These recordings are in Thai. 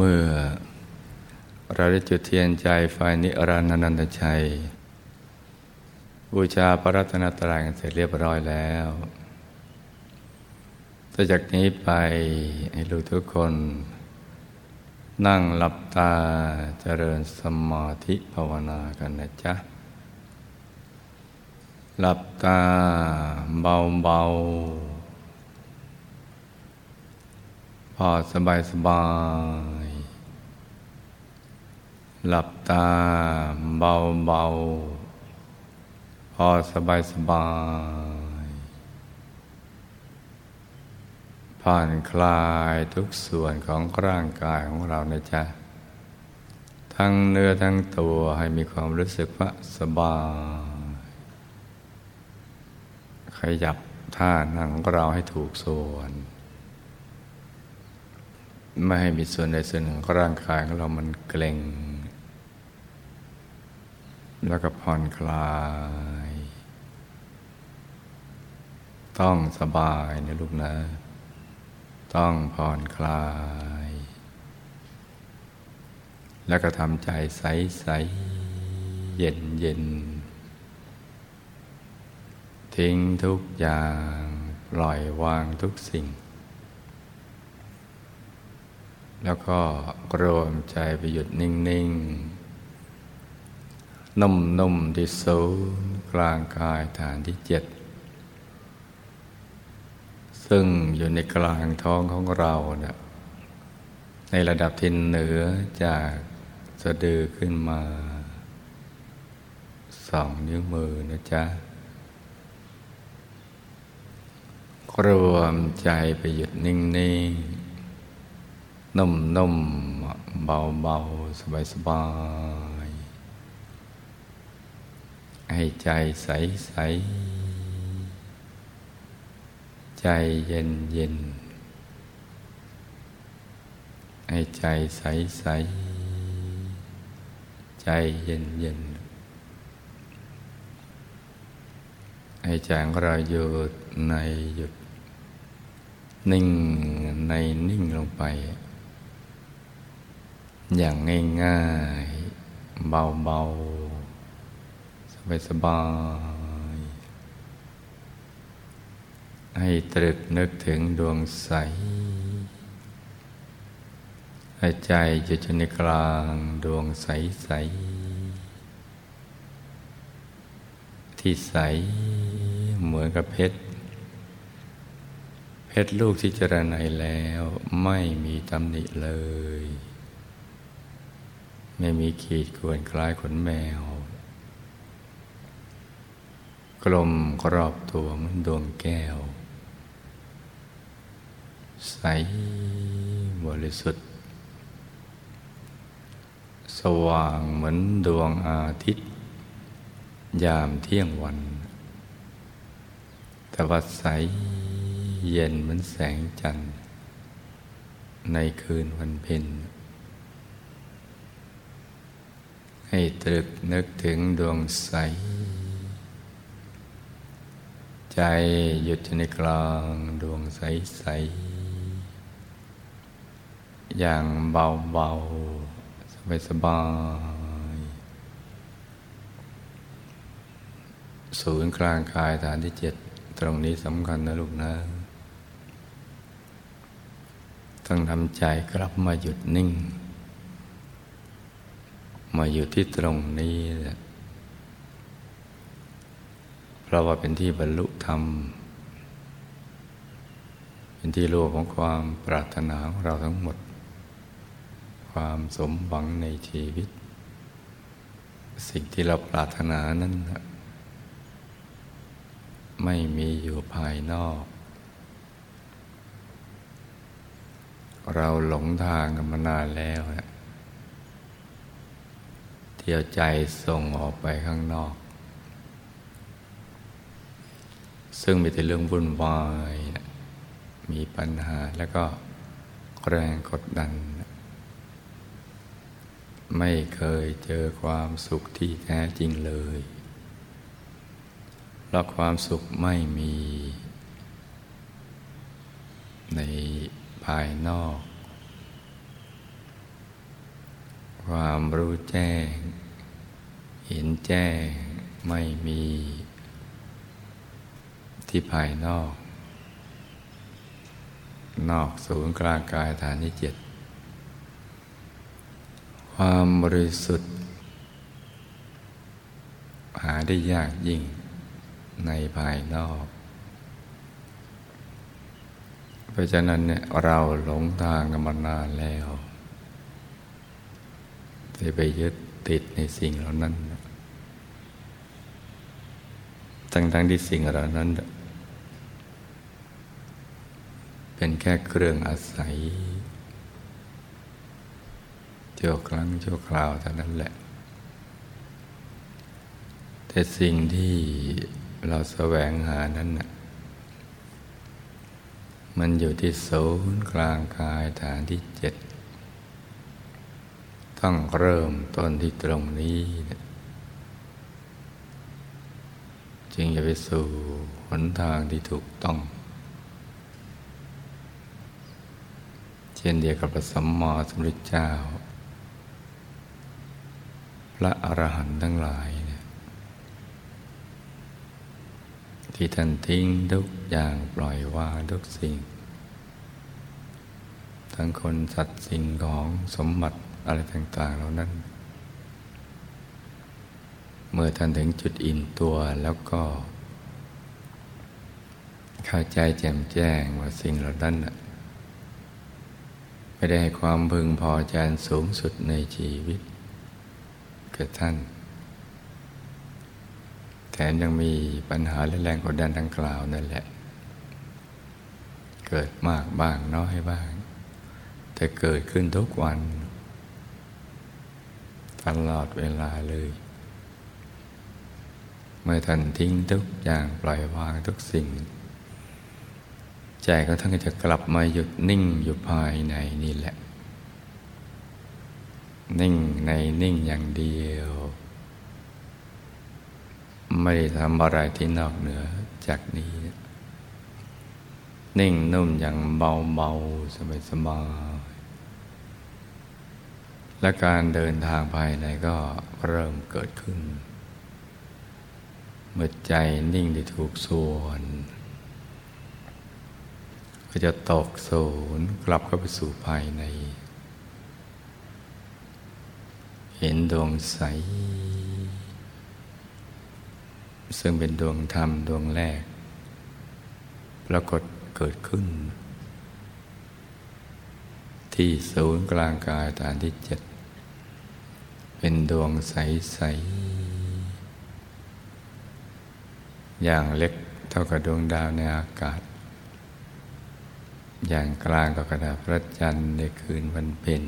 เมื่อเราได้จุดเทียนใจไฟนิรันดนันตชัย บูชาพระรัตนตรัยกันเสร็จเรียบร้อยแล้วต่อจากนี้ไปให้ลูกทุกคน นั่งหลับตาเจริญสมาธิภาวนากันนะจ๊ะ หลับตาเบาๆพอสบายสบาย หลับตาเบาๆพอสบายสบาย ผ่อนคลายทุกส่วนของร่างกายของเรานะจ๊ะ ทั้งเนื้อทั้งตัวให้มีความรู้สึกว่าสบาย ขยับท่านั่งของเราให้ถูกส่วน ไม่ให้มีส่วนใดส่วนหนึ่งของร่างกายของเรามันเกร็ง แล้วก็ผ่อนคลาย ต้องสบายนะลูกนะ ต้องผ่อนคลาย แล้วก็ทำใจใสใสเย็นเย็น ทิ้งทุกอย่างปล่อยวางทุกสิ่ง แล้วก็รวมใจไปหยุดนิ่ง ๆ นุ่มๆที่ศูนย์กลางกายฐานที่เจ็ดซึ่งอยู่ในกลางท้องของเราเนะในระดับที่เหนือจากสะดือขึ้นมาสองนิ้วมือนะจ๊ะ รวมใจไปหยุดนิ่งๆ นุ่มๆ เบาๆ สบายๆ ให้ใจใสใส ใจเย็นเย็น ให้ใจใสใส ใจเย็นเย็น ให้ใจของเราหยุดในหยุด นิ่งในนิ่งลงไป อย่างง่ายๆเบาๆ บายสบาย ให้ตรึกนึกถึงดวงใสให้ใจจะอยู่ในกลางดวงใสใส ที่ใสเหมือนกับเพชร เพชรลูกที่เจริญในแล้วไม่มีตำหนิเลย ไม่มีขีดกวนคล้ายขนแมว กลมกรอบตัวเหมือนดวงแก้ว ใสบริสุทธิ์ สว่างเหมือนดวงอาทิตย์ ยามเที่ยงวัน แต่ว่าใสเย็นเหมือนแสงจันทร์ ในคืนวันเพ็ญให้ตรึกนึกถึงดวงใส ใจหยุดในกลางดวงใส ๆ อย่างเบา ๆ สบาย ๆ ศูนย์กลางกายฐานที่เจ็ดตรงนี้สำคัญนะลูกนะต้องทำใจกลับมาหยุดนิ่ง มาอยู่ที่ตรงนี้แหละ เพราะว่าเป็นที่บรรลุธรรม เป็นที่รู้ของความปรารถนาของเราทั้งหมด ความสมหวังในชีวิต สิ่งที่เราปรารถนานั้นไม่มีอยู่ภายนอก เราหลงทางกันมานานแล้วเที่ยวใจส่งออกไปข้างนอก ซึ่งมีแต่เรื่องวุ่นวาย มีปัญหาแล้วก็แรงกดดัน ไม่เคยเจอความสุขที่แท้จริงเลยเพราะความสุขไม่มี ในภายนอก ความรู้แจ้ง เห็นแจ้งไม่มี ที่ภายนอก นอกศูนย์กลางกายฐานที่เจ็ดความบริสุทธิ์ หาได้ยากยิ่งในภายนอก เพราะฉะนั้นเนี่ยเราหลงทางกันมานานแล้วจะไปยึดติดในสิ่งเหล่านั้นทั้งทั้งที่สิ่งเหล่านั้น เป็นแค่เครื่องอาศัยชั่วครั้งชั่วคราวเท่านั้นแหละ แต่สิ่งที่เราแสวงหานั้นนะมันอยู่ที่ศูนย์กลางกายฐานที่เจ็ดต้องเริ่มต้นที่ตรงนี้จึงจะไปสู่หนทางที่ถูกต้อง เช่นเดียวกับพระสัมมาสัมพุทธเจ้า พระอรหันต์ทั้งหลายเนี่ยที่ท่านทิ้งทุกอย่างปล่อยวางทุกสิ่ง ทั้งคนสัตว์สิ่งของสมบัติอะไรต่าง ๆ เหล่านั้น เมื่อท่านถึงจุดอิ่มตัวแล้วก็ เข้าใจแจ่มแจ้งว่าสิ่งเหล่านั้น ไม่ได้ให้ความพึงพอใจสูงสุดในชีวิตกับท่าน แถมยังมีปัญหาและแรงกดดันดังกล่าวนั่นแหละ เกิดมากบ้างน้อยบ้าง แต่เกิดขึ้นทุกวันตลอดเวลาเลย เมื่อท่านทิ้งทุกอย่างปล่อยวางทุกสิ่ง ใจก็ท่านก็จะกลับมาหยุดนิ่งอยู่ภายในนี่แหละ นิ่งในนิ่งอย่างเดียว ไม่ทำอะไรที่นอกเหนือจากนี้ นิ่งนุ่มอย่างเบาๆสบายๆและการเดินทางภายในก็เริ่มเกิดขึ้น เมื่อใจนิ่งได้ถูกส่วน ก็จะตกศูนย์กลับเข้าไปสู่ภายใน เห็นดวงใส ซึ่งเป็นดวงธรรมดวงแรก ปรากฏเกิดขึ้น ที่ศูนย์กลางกายฐานที่เจ็ดเป็นดวงใส ๆ อย่างเล็กเท่ากับดวงดาวในอากาศ อย่างกลางก็กระดาษพระจันทร์ในคืนวันเพ็ญ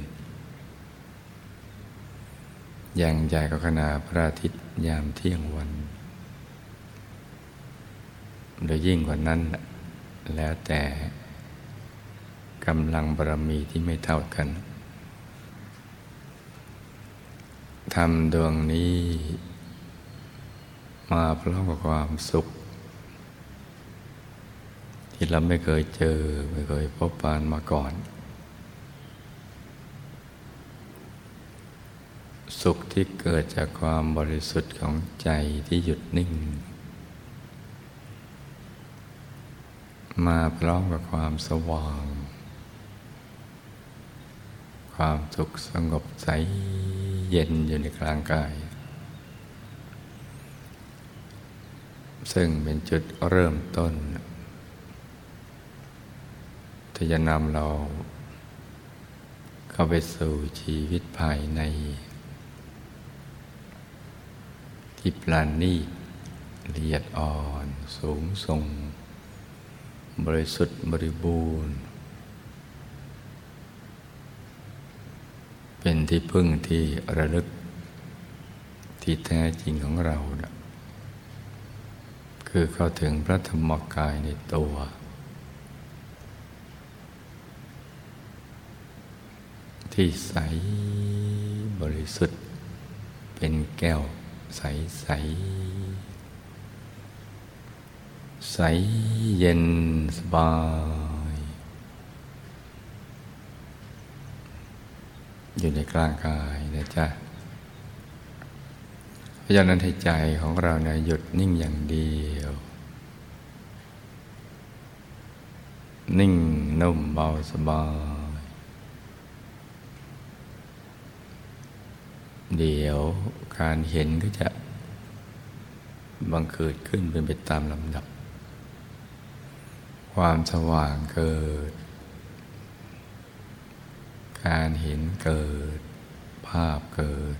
อย่างใหญ่ก็ขนาดพระอาทิตย์ยามเที่ยงวันโดยยิ่งกว่านั้นแล้วแต่กำลังบารมีที่ไม่เท่ากันทำดวงนี้มาพร้อมกับความสุข ที่เราไม่เคยเจอ ไม่เคยพบปานมาก่อน สุขที่เกิดจากความบริสุทธิ์ของใจที่หยุดนิ่ง มาพร้อมกับความสว่าง ความสุขสงบใสเย็นอยู่ในกลางกาย ซึ่งเป็นจุดเริ่มต้น ที่จะนำเรา เข้าไปสู่ชีวิตภายใน ที่ปราณีละเอียดอ่อนสูงส่ง บริสุทธิ์บริบูรณ์ เป็นที่พึ่งที่ระลึก ที่แท้จริงของเรานะคือเข้าถึงพระธรรมกายในตัว ที่ใสบริสุทธิ์ เป็นแก้วใสใส ใสเย็นสบาย อยู่ในกลางกายนะจ๊ะเพราะฉะนั้นให้ใจของเราเนี่ยหยุดนิ่งอย่างเดียว นิ่งนุ่มเบาสบาย เดี๋ยวการเห็นก็จะบังเกิดขึ้นเป็นไปตามลำดับ ความสว่างเกิด การเห็นเกิด ภาพเกิด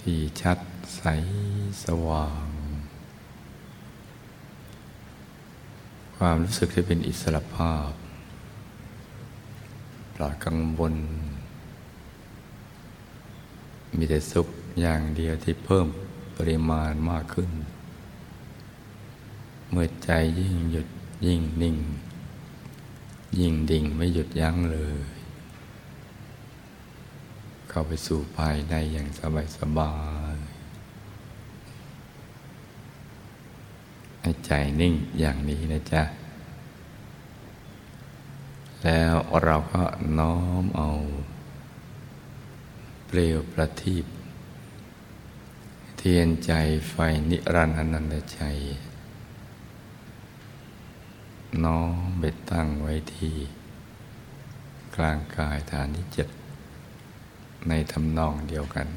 ที่ชัดใสสว่าง ความรู้สึกที่เป็นอิสระภาพ ปลอดกังวล มีแต่สุขอย่างเดียวที่เพิ่มปริมาณมากขึ้น เมื่อใจยิ่งหยุดยิ่งนิ่ง ยิ่งดิ่งไม่หยุดยั้งเลย เข้าไปสู่ภายในอย่างสบายสบายให้ใจนิ่งอย่างนี้นะจ๊ะ แล้วเราก็น้อมเอา เปลวประทีปเทียนใจไฟนิรันดร์อนันตชัยน้อมไปตั้งไว้ที่ กลางกายฐานที่เจ็ดในทำนองเดียวกัน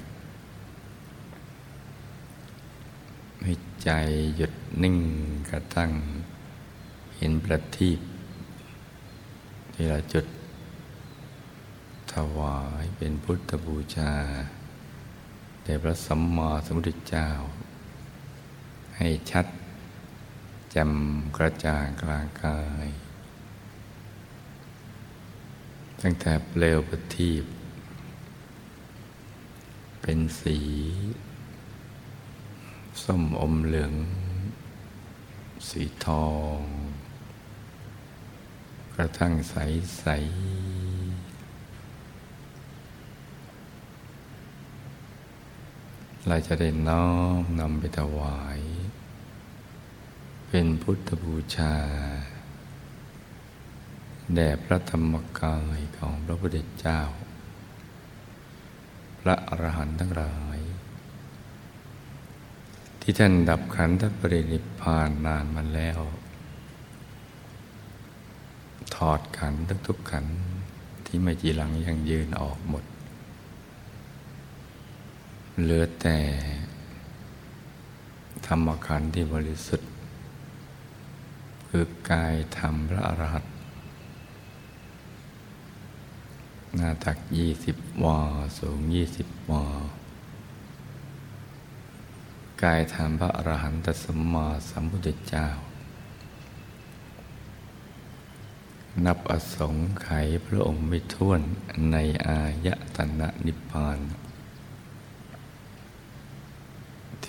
ให้ใจหยุดนิ่งกระตั้ง เห็นประทีปที่เราจุด วายเป็นพุทธบูชาแด่พระสัมมาสัมพุทธเจ้า ให้ชัดแจ่มกระจ่างกลางกาย ตั้งแต่เปลวประทีปเป็นสี ส้มอมเหลือง สีทอง กระทั่งใสใส เราจะได้น้อมนำไปถวาย เป็นพุทธบูชา แด่พระธรรมกายของพระพุทธเจ้า พระอรหันต์ทั้งหลาย ที่ท่านดับขันธปรินิพพานนานมาแล้ว ถอดขันทุกๆขันที่ไม่จีหลังยังยืนออกหมด เหลือแต่ธรรมขันธ์ที่บริสุทธิ์คือกายธรรมพระอรหันต์หน้าตักยี่สิบวาสูงยี่สิบวากายธรรมพระอรหันตสัมมาสัมพุทธเจ้า นับอสงไขยพระองค์ไม่ท้วนในอายตนะนิพพาน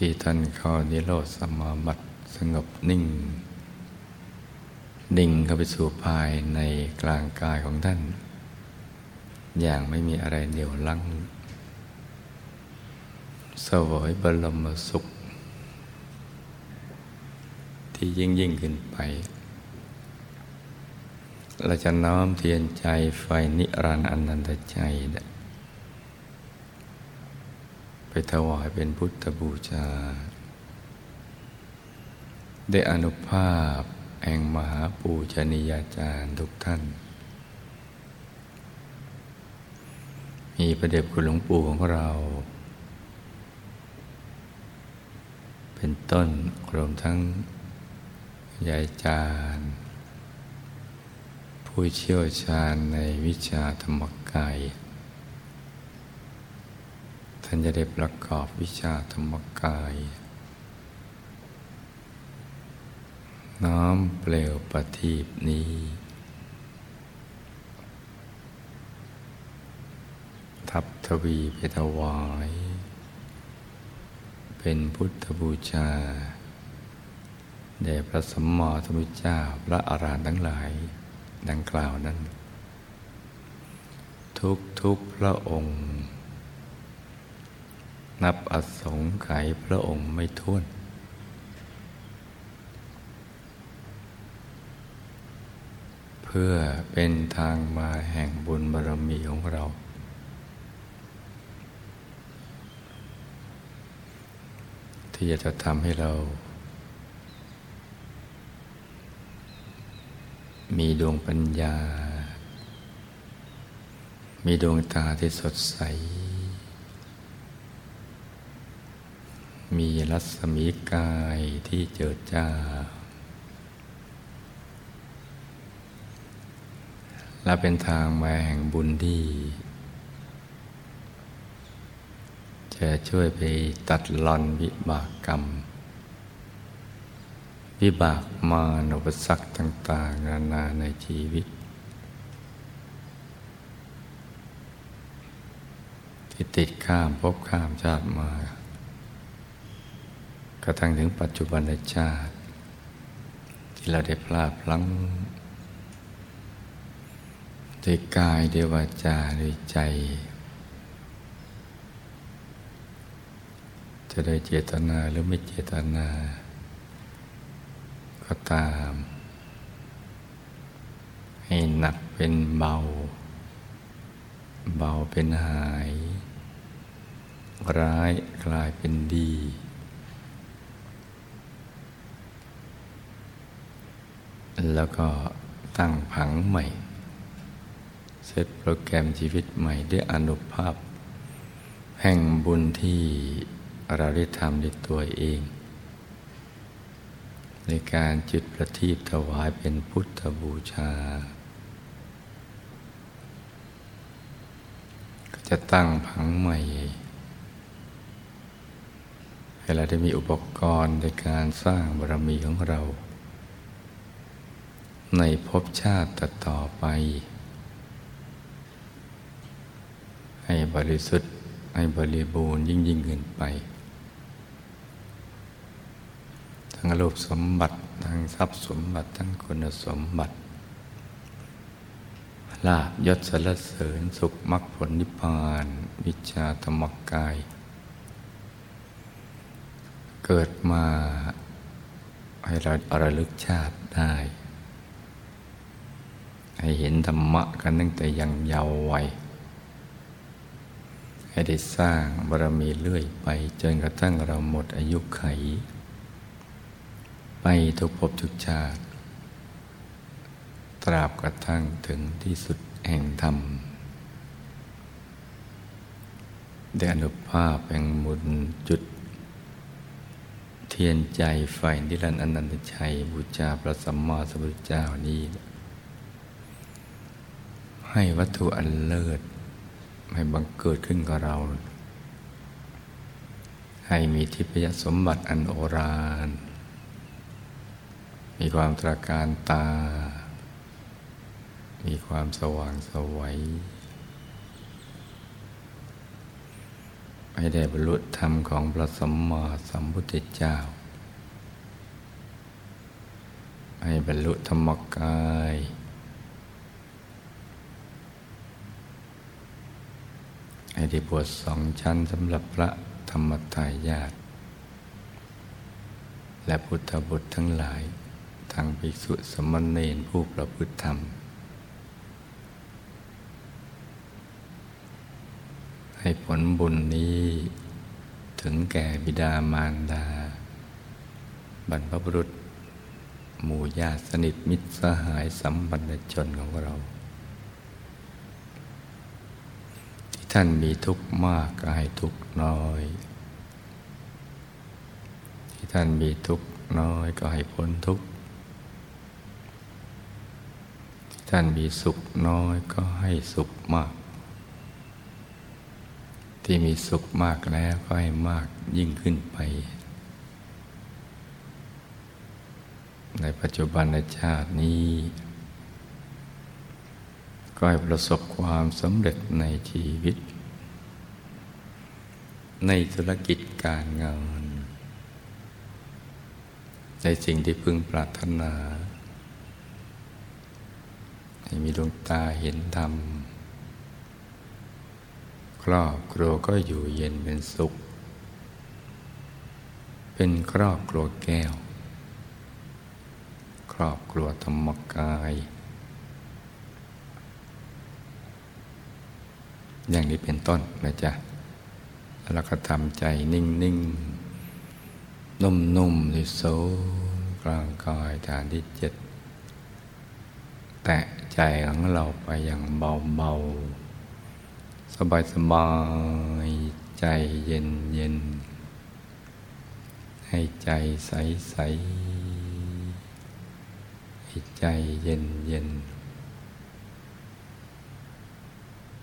ที่ท่านเข้านิโรธสมาบัติสงบนิ่งนิ่งเข้าไปสู่ภายในกลางกายของท่าน อย่างไม่มีอะไรเหนียวลังสวยบรมสุข ที่ยิ่งยิ่งขึ้นไป เราจะน้อมเทียนใจไฟนิรันดร์อนันตใจ ถวายเป็นพุทธบูชา ได้อนุภาพแห่งมหาปูชนียาจารย์ทุกท่าน มีประเด็บคุณหลวงปู่ของเรา เป็นต้นรวมทั้งยายจารย์ผู้เชี่ยวชาญในวิชาธรรมกาย ท่านจะได้ประกอบวิชาธรรมกาย น้ำเปลวประทีปนี้ ทับทวีไปถวาย เป็นพุทธบูชาแด่พระสมมอธรรมเจ้าพระอารหันต์ทั้งหลาย ดังกล่าวนั้น ทุกทุกพระองค์ นับอสงไขยพระองค์ไม่ท้วน เพื่อเป็นทางมาแห่งบุญบารมีของเรา ที่จะทำให้เรา มีดวงปัญญา มีดวงตาที่สดใส มีรัศมีกายที่เจิดจ้า และเป็นทางมาแห่งบุญที่ จะช่วยไปตัดลอนวิบากกรรม วิบากมาอุปสรรคต่าง ๆ นานาในชีวิต ที่ติดข้ามพบข้ามชาติมา ระทั่งถึงปัจจุบันชาติ ที่เราได้พลาดพลั้งด้วยกายด้วยวาจาด้วยใจ จะได้เจตนาหรือไม่เจตนา ก็ตาม ให้หนักเป็นเบา เบาเป็นหาย ร้ายกลายเป็นดี แล้วก็ตั้งผังใหม่ เซตโปรแกรมชีวิตใหม่ด้วยอนุภาพ แห่งบุญที่เราได้ทำด้วยตัวเอง ในการจุดประทีปถวายเป็นพุทธบูชา ก็จะตั้งผังใหม่ให้เราได้มีอุปกรณ์ในการสร้างบารมีของเรา ในภพชาติต่อไป ให้บริสุทธิ์ให้บริบูรณ์ยิ่งยิ่งขึ้นไป ทั้งรูปสมบัติ ทั้งทรัพย์สมบัติ ทั้งคุณสมบัติ ลาบยศสรรเสริญสุขมรรคผลนิพพาน วิชาธรรมกาย เกิดมาให้เราอระลึกชาติได้ ให้เห็นธรรมะกันตั้งแต่ยังเยาว์วัย ให้ได้สร้างบารมีเรื่อยไป จนกระทั่งเราหมดอายุไข ไปทุกภพทุกชาติ ตราบกระทั่งถึงที่สุดแห่งธรรมได้อนุภาพแห่งมุนจุด เทียนใจไฟนิรันดร์อนันตชัยบูชาพระสัมมาสัมพุทธเจ้านี้ ให้วัตถุอันเลิศให้บังเกิดขึ้นกับเรา ให้มีทิพยสมบัติอันโอรานมีความตราการตา มีความสว่างสวัยให้ได้บรรลุธรรมของพระสัมมาสัมพุทธเจ้า ให้บรรลุธรรมกาย ให้ได้บวชสองชั้นสำหรับพระธรรมทายาทและพุทธบุตรทั้งหลายทางภิกษุสมณเณรผู้ประพฤติธรรม ให้ผลบุญนี้ถึงแก่บิดามารดา บรรพบุรุษ หมู่ญาติสนิทมิตรสหายสัมบัญชนของเรา ท่านมีทุกข์มากก็ให้ทุกข์น้อย ที่ท่านมีทุกข์น้อยก็ให้พ้นทุกข์ที่ท่านมีสุขน้อยก็ให้สุขมาก ที่มีสุขมากแล้วก็ให้มากยิ่งขึ้นไป ในปัจจุบันชาตินี้ ก็ให้ประสบความสำเร็จในชีวิต ในธุรกิจการงาน ในสิ่งที่พึงปรารถนา ให้มีดวงตาเห็นธรรม ครอบครัวก็อยู่เย็นเป็นสุข เป็นครอบครัวแก้ว ครอบครัวธรรมกาย อย่างนี้เป็นต้นนะจ๊ะแล้วก็ทำใจนิ่งนิ่งนุ่มนุ่มที่โซกลางกายฐานที่เจ็ดแตะใจของเราไปอย่างเบาเบาสบายสบายใจเย็นเย็นให้ใจใสใสให้ใจเย็นเย็น